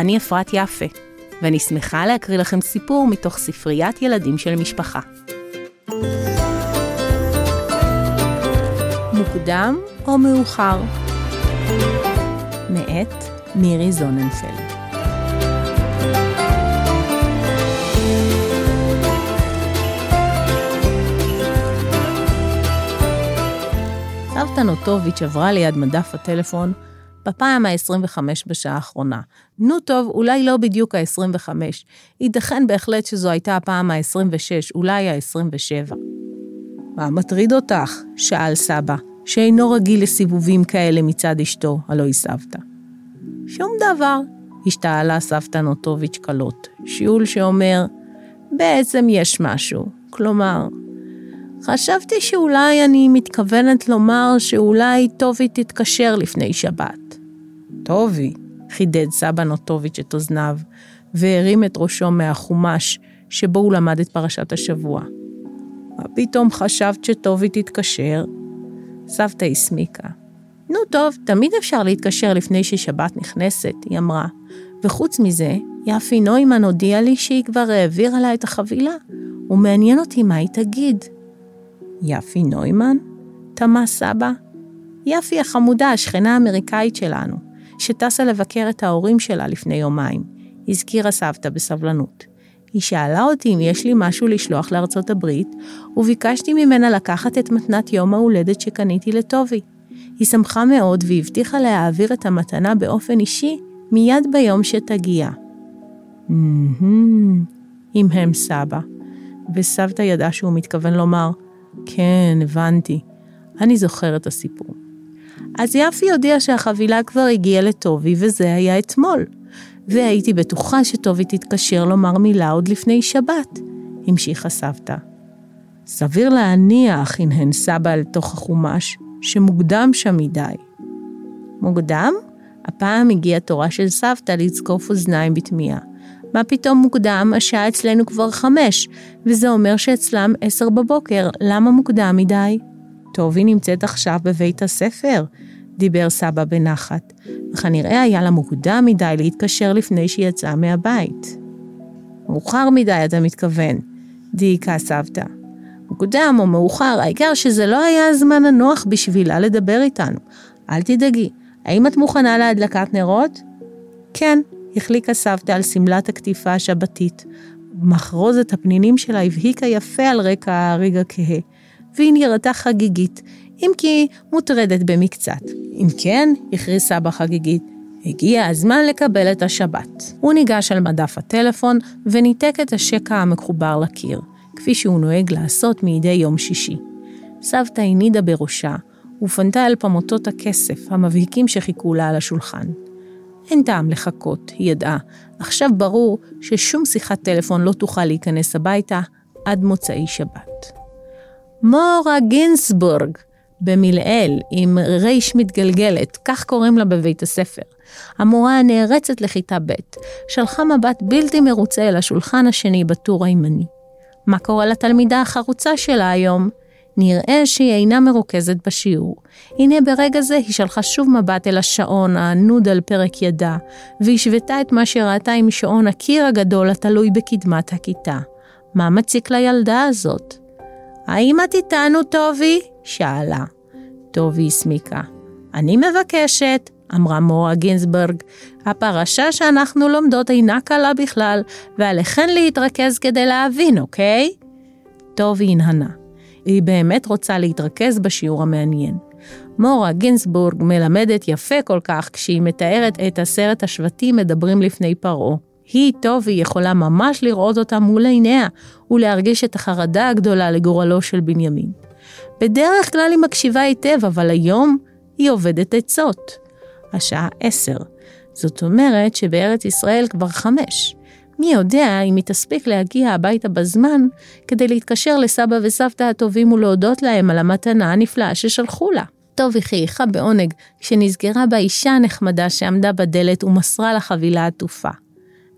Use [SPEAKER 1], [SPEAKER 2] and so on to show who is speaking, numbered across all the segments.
[SPEAKER 1] אני אפרת יפה, ואני שמחה להקריא לכם סיפור מתוך ספריית ילדים של משפחה. מוקדם או מאוחר? מאת מירי זוננפלד. סבתא נוטוביץ' עברה ליד מדף הטלפון בפעם ה-25 בשעה האחרונה. נו טוב, אולי לא בדיוק ה-25. ייתכן בהחלט שזו הייתה הפעם ה-26, אולי ה-27. מה מטריד אותך? שאל סבא, שאינו רגיל לסיבובים כאלה מצד אשתו, הלא היא סבתא. שום דבר, השתעלה סבתא נוטוביץ' קלות, שיעול שאומר, בעצם יש משהו. כלומר, חשבתי שאולי אני מתכוונת לומר שאולי טובי תתקשר לפני שבת. טובי, חידד סבא נוטוביץ' את אוזניו, והרים את ראשו מהחומש שבו הוא למד את פרשת השבוע. מה פתאום חשבת שטובי תתקשר? סבתא הסמיקה. נו טוב, תמיד אפשר להתקשר לפני ששבת נכנסת, היא אמרה. וחוץ מזה, יפי נוימן הודיעה לי שהיא כבר העבירה לה את החבילה, ומעניין אותי מה היא תגיד. יפי נוימן? תמה סבא. יפי החמודה, השכנה האמריקאית שלנו, שטסה לבקר את ההורים שלה לפני יומיים, הזכירה סבתא בסבלנות. היא שאלה אותי אם יש לי משהו לשלוח לארצות הברית, וביקשתי ממנה לקחת את מתנת יום ההולדת שקניתי לטובי. היא שמחה מאוד והבטיחה להעביר את המתנה באופן אישי מיד ביום שתגיע. המהם סבא, וסבתא ידעה שהוא מתכוון לומר, כן, הבנתי. אני זוכר את הסיפור. אז יפי הודיעה שהחבילה כבר הגיעה לטובי, וזה היה אתמול. והייתי בטוחה שטובי תתקשר לומר מילה עוד לפני שבת, המשיכה סבתא. סביר להניח, הנהן סבא אל תוך החומש, שמוקדם שם מדי. מוקדם? הפעם הגיעה תורה של סבתא לזקוף אוזניים בתמיהה. מה פתאום מוקדם? השעה אצלנו כבר חמש, וזה אומר שאצלם עשר בבוקר, למה מוקדם מדי? טוב, היא נמצאת עכשיו בבית הספר, דיבר סבא בנחת, וכנראה היה לה מוקדם מדי להתקשר לפני שהיא יצאה מהבית. מאוחר מדי, אתה מתכוון, דייקה סבתא. מוקדם או מאוחר, העיקר שזה לא היה הזמן הנוח בשבילה לדבר איתנו. אל תדאגי, האם את מוכנה להדלקת נרות? כן, החליקה סבתא על שמלת הקטיפה השבתית. מחרוזת הפנינים שלה הבהיקה יפה על רקע הריג הכהה, והיא נראתה חגיגית, אם כי מוטרדת במקצת. אם כן, הכריז סבא חגיגית, הגיע הזמן לקבל את השבת. הוא ניגש על מדף הטלפון וניתק את השקע המחובר לקיר, כפי שהוא נוהג לעשות מדי יום שישי. סבתא הנידה בראשה, ופנתה אל פמוטות הכסף המבהיקים שחיכו לה על השולחן. אין טעם לחכות, היא ידעה. עכשיו ברור ששום שיחת טלפון לא תוכל להיכנס הביתה עד מוצאי שבת. מורה גינסבורג, במלעיל, עם ריש מתגלגלת, כך קוראים לה בבית הספר. המורה הנערצת לכיתה ב', שלחה מבט בלתי מרוצה אל השולחן השני בטור הימני. מה קורה לתלמידה החרוצה שלה היום? נראה שהיא אינה מרוכזת בשיעור. הנה ברגע זה היא שלחה שוב מבט אל השעון הענוד על פרק ידה, והשוותה את מה שראתה עם שעון הקיר הגדול התלוי בקדמת הכיתה. מה מציק לילדה הזאת? האם את איתנו, טובי? שאלה. טובי הסמיקה. אני מבקשת, אמרה מורה גינסברג, הפרשה שאנחנו לומדות אינה קלה בכלל, ועליכן להתרכז כדי להבין, אוקיי? טובי הנהנה. היא באמת רוצה להתרכז בשיעור המעניין. מורה גינסבורג מלמדת יפה כל כך כשהיא מתארת את עשרת השבטים מדברים לפני פרעה. היא טוב והיא יכולה ממש לראות אותה מול עיניה ולהרגיש את החרדה הגדולה לגורלו של בנימין. בדרך כלל היא מקשיבה היטב, אבל היום היא עובדת עצות. השעה עשר. זאת אומרת שבארץ ישראל כבר חמש. מי יודע אם היא תספיק להגיע הביתה בזמן כדי להתקשר לסבא וסבתא הטובים ולהודות להם על המתנה הנפלאה ששלחו לה. טוב, היא חייכה בעונג כשנזכרה באישה הנחמדה שעמדה בדלת ומסרה לה חבילה עטופה.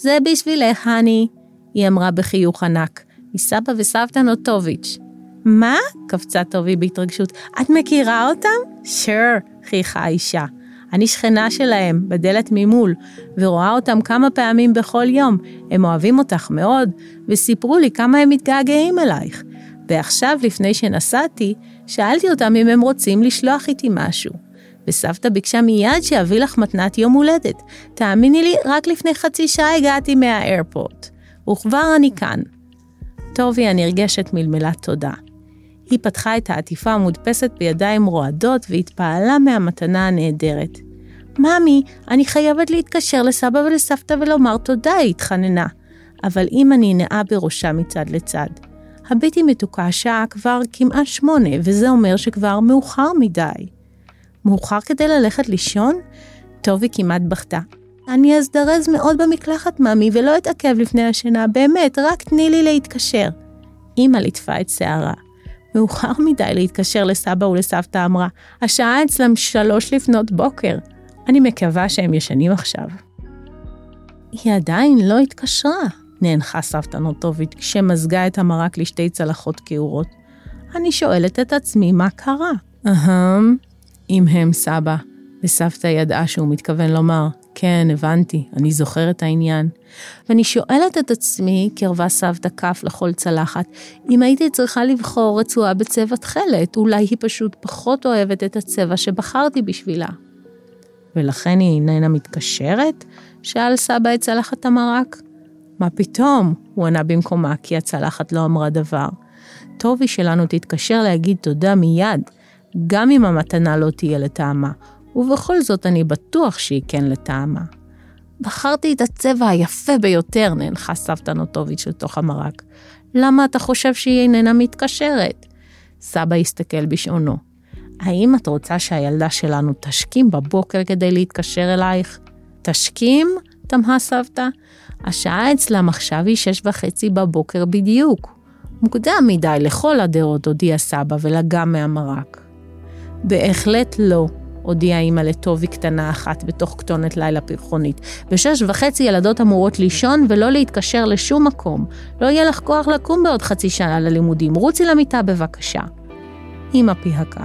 [SPEAKER 1] זה בשבילך, הני, היא אמרה בחיוך ענק, מסבא וסבתא נוטוביץ'. מה? קפצה טובי בהתרגשות. את מכירה אותם? sure, חייכה האישה. אני שכנה שלהם, בדלת ממול, ורואה אותם כמה פעמים בכל יום. הם אוהבים אותך מאוד, וסיפרו לי כמה הם מתגעגעים אלייך. ועכשיו, לפני שנסעתי, שאלתי אותם אם הם רוצים לשלוח איתי משהו. וסבתא ביקשה מיד שאביא לך מתנת יום הולדת. תאמיני לי, רק לפני חצי שעה הגעתי מהאיירפורט. וכבר אני כאן. טובי הנרגשת מלמלה תודה. היא פתחה את העטיפה המודפסת בידיים רועדות והתפעלה מהמתנה הנהדרת. ממי, אני חייבת להתקשר לסבא ולסבתא ולומר תודה, היא התחננה. אבל אמא ננעה בראשה מצד לצד. הביטי מתוקה השעה כבר כמעט שמונה, וזה אומר שכבר מאוחר מדי. מאוחר כדי ללכת לישון? טובי כמעט בכתה. אני אזדרז מאוד במקלחת, ממי, ולא אתעכב לפני השינה, באמת, רק תני לי להתקשר. אמא ליטפה את שערה. מאוחר מדי להתקשר לסבא ולסבתא אמרה, השעה אצלם שלוש לפנות בוקר. אני מקווה שהם ישנים עכשיו. היא עדיין לא התקשרה, נאנחה סבתא נוטוביץ' כשמזגה את המרק לשתי צלחות כעורות. אני שואלת את עצמי מה קרה. אהם, הם סבא, וסבתא ידעה שהוא מתכוון לומר, כן, הבנתי, אני זוכר את העניין. ואני שואלת את עצמי, קרבה סבתא כף לכל צלחת, אם הייתי צריכה לבחור רצועה בצבע תכלת, אולי היא פשוט פחות אוהבת את הצבע שבחרתי בשבילה. ולכן היא איננה מתקשרת? שאל סבא את צלחת המרק. מה פתאום? הוא ענה במקומה, כי הצלחת לא אמרה דבר. טובי שלנו תתקשר להגיד תודה מיד, גם אם המתנה לא תהיה לטעמה, ובכל זאת אני בטוח שהיא כן לטעמה. בחרתי את הצבע היפה ביותר, נאנחה סבתא נוטוביץ' לתוך המרק. למה אתה חושב שהיא איננה מתקשרת? סבא הסתכל בשעונו. האם את רוצה שהילדה שלנו תשכים בבוקר כדי להתקשר אלייך? תשכים? תמהה סבתא. השעה אצלם עכשיו היא שש וחצי בבוקר בדיוק. מוקדם מדי לכל הדעות, הודיע סבא ולגם מהמרק. בהחלט לא, הודיעה אימא לטובי קטנה אחת בתוך כתונת לילה פרחונית. בשש וחצי ילדות אמורות לישון ולא להתקשר לשום מקום. לא יהיה לך כוח לקום בעוד חצי שנה ללימודים, רוצי למיטה בבקשה. אימא פיהקה.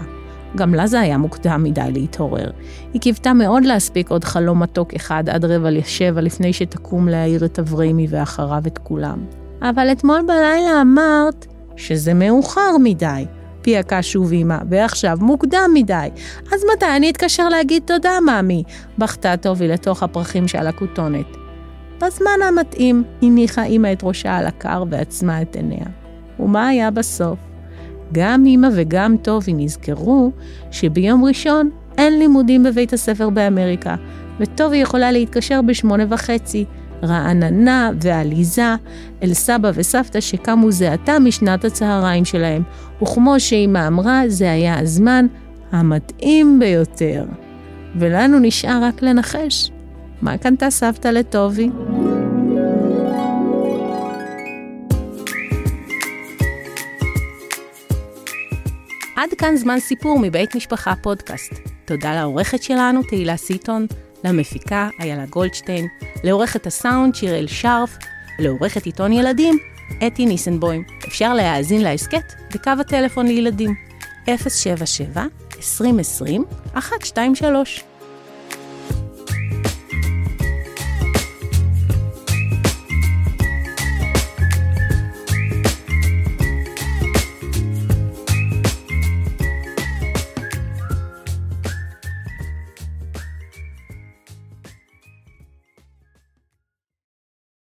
[SPEAKER 1] גם לה זה היה מוקדם מדי להתעורר. היא קיוותה מאוד להספיק עוד חלום מתוק אחד עד רבע לשבע לפני שתקום להעיר את אבריימי ואחריו את כולם. אבל אתמול בלילה אמרת שזה מאוחר מדי. פייקה שוב אמא, ועכשיו מוקדם מדי. אז מתי אני אתקשר להגיד תודה, ממי? בכתה טובי לתוך הפרחים שעל הכותונת. בזמן המתאים הניחה אמא את ראשה על הכר ועצמה את עיניה. ומה היה בסוף? גם אמא וגם טובי נזכרו שביום ראשון אין לימודים בבית הספר באמריקה, וטובי יכולה להתקשר בשמונה וחצי, רעננה ועליזה אל סבא וסבתא שקמו זה עתה משנת הצהריים שלהם, וכמו שאמא אמרה, זה היה הזמן המתאים ביותר. ולנו נשאר רק לנחש. מה קנתה סבתא לטובי? עד כאן זמן סיפור מבית משפחה פודקאסט. תודה לעורכת שלנו, תהילה סיטון, למפיקה איילה גולדשטיין, לעורכת הסאונד שיראל שרף, לעורכת עיתון ילדים אתי ניסנבוים. אפשר להאזין להסכת בקו הטלפון לילדים 077 2020 123